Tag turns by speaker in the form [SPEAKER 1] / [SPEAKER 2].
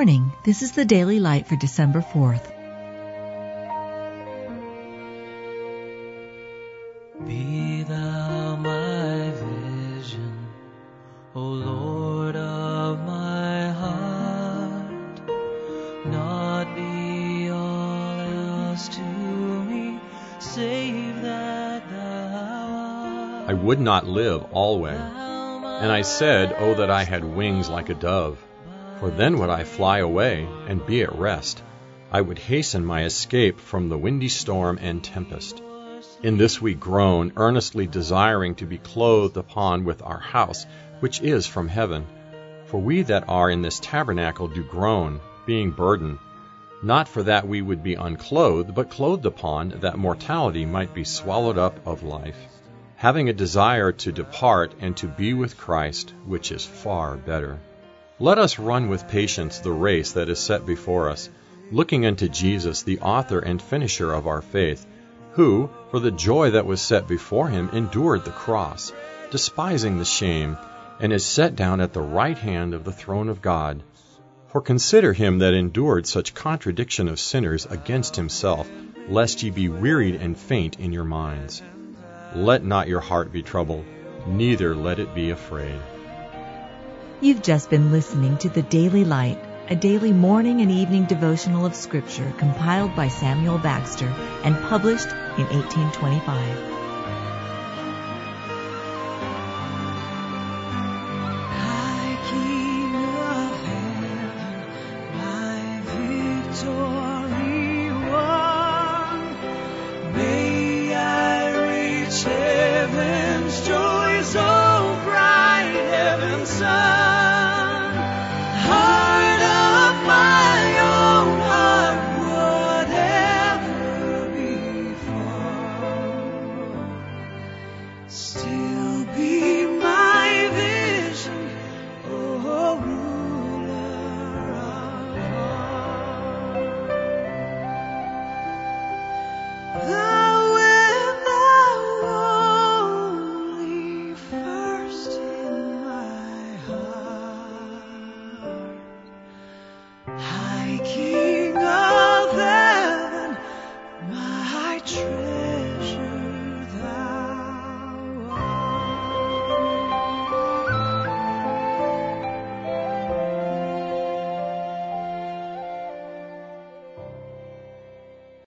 [SPEAKER 1] morning. This is the Daily Light for December 4th.
[SPEAKER 2] Be thou my vision, O Lord of my heart. Not be all else to me, save that thou
[SPEAKER 3] I would not live alway. And I said, Oh, that I had wings like a dove. For then would I fly away and be at rest. I would hasten my escape from the windy storm and tempest. In this we groan, earnestly desiring to be clothed upon with our house, which is from heaven. For we that are in this tabernacle do groan, being burdened, not for that we would be unclothed, but clothed upon, that mortality might be swallowed up of life, having a desire to depart and to be with Christ, which is far better. Let us run with patience the race that is set before us, looking unto Jesus, the author and finisher of our faith who, for the joy that was set before him, endured the cross, despising the shame, and is set down at the right hand of the throne of God. For consider him that endured such contradiction of sinners against himself, lest ye be wearied and faint in your minds. Let not your heart be troubled, neither let it be afraid.
[SPEAKER 1] You've just been listening to the Daily Light, a daily morning and evening devotional of Scripture compiled by Samuel Bagster and published in 1825.
[SPEAKER 2] High King of heaven, my victory won. May I reach heaven's joy so oh, bright, heaven's sun.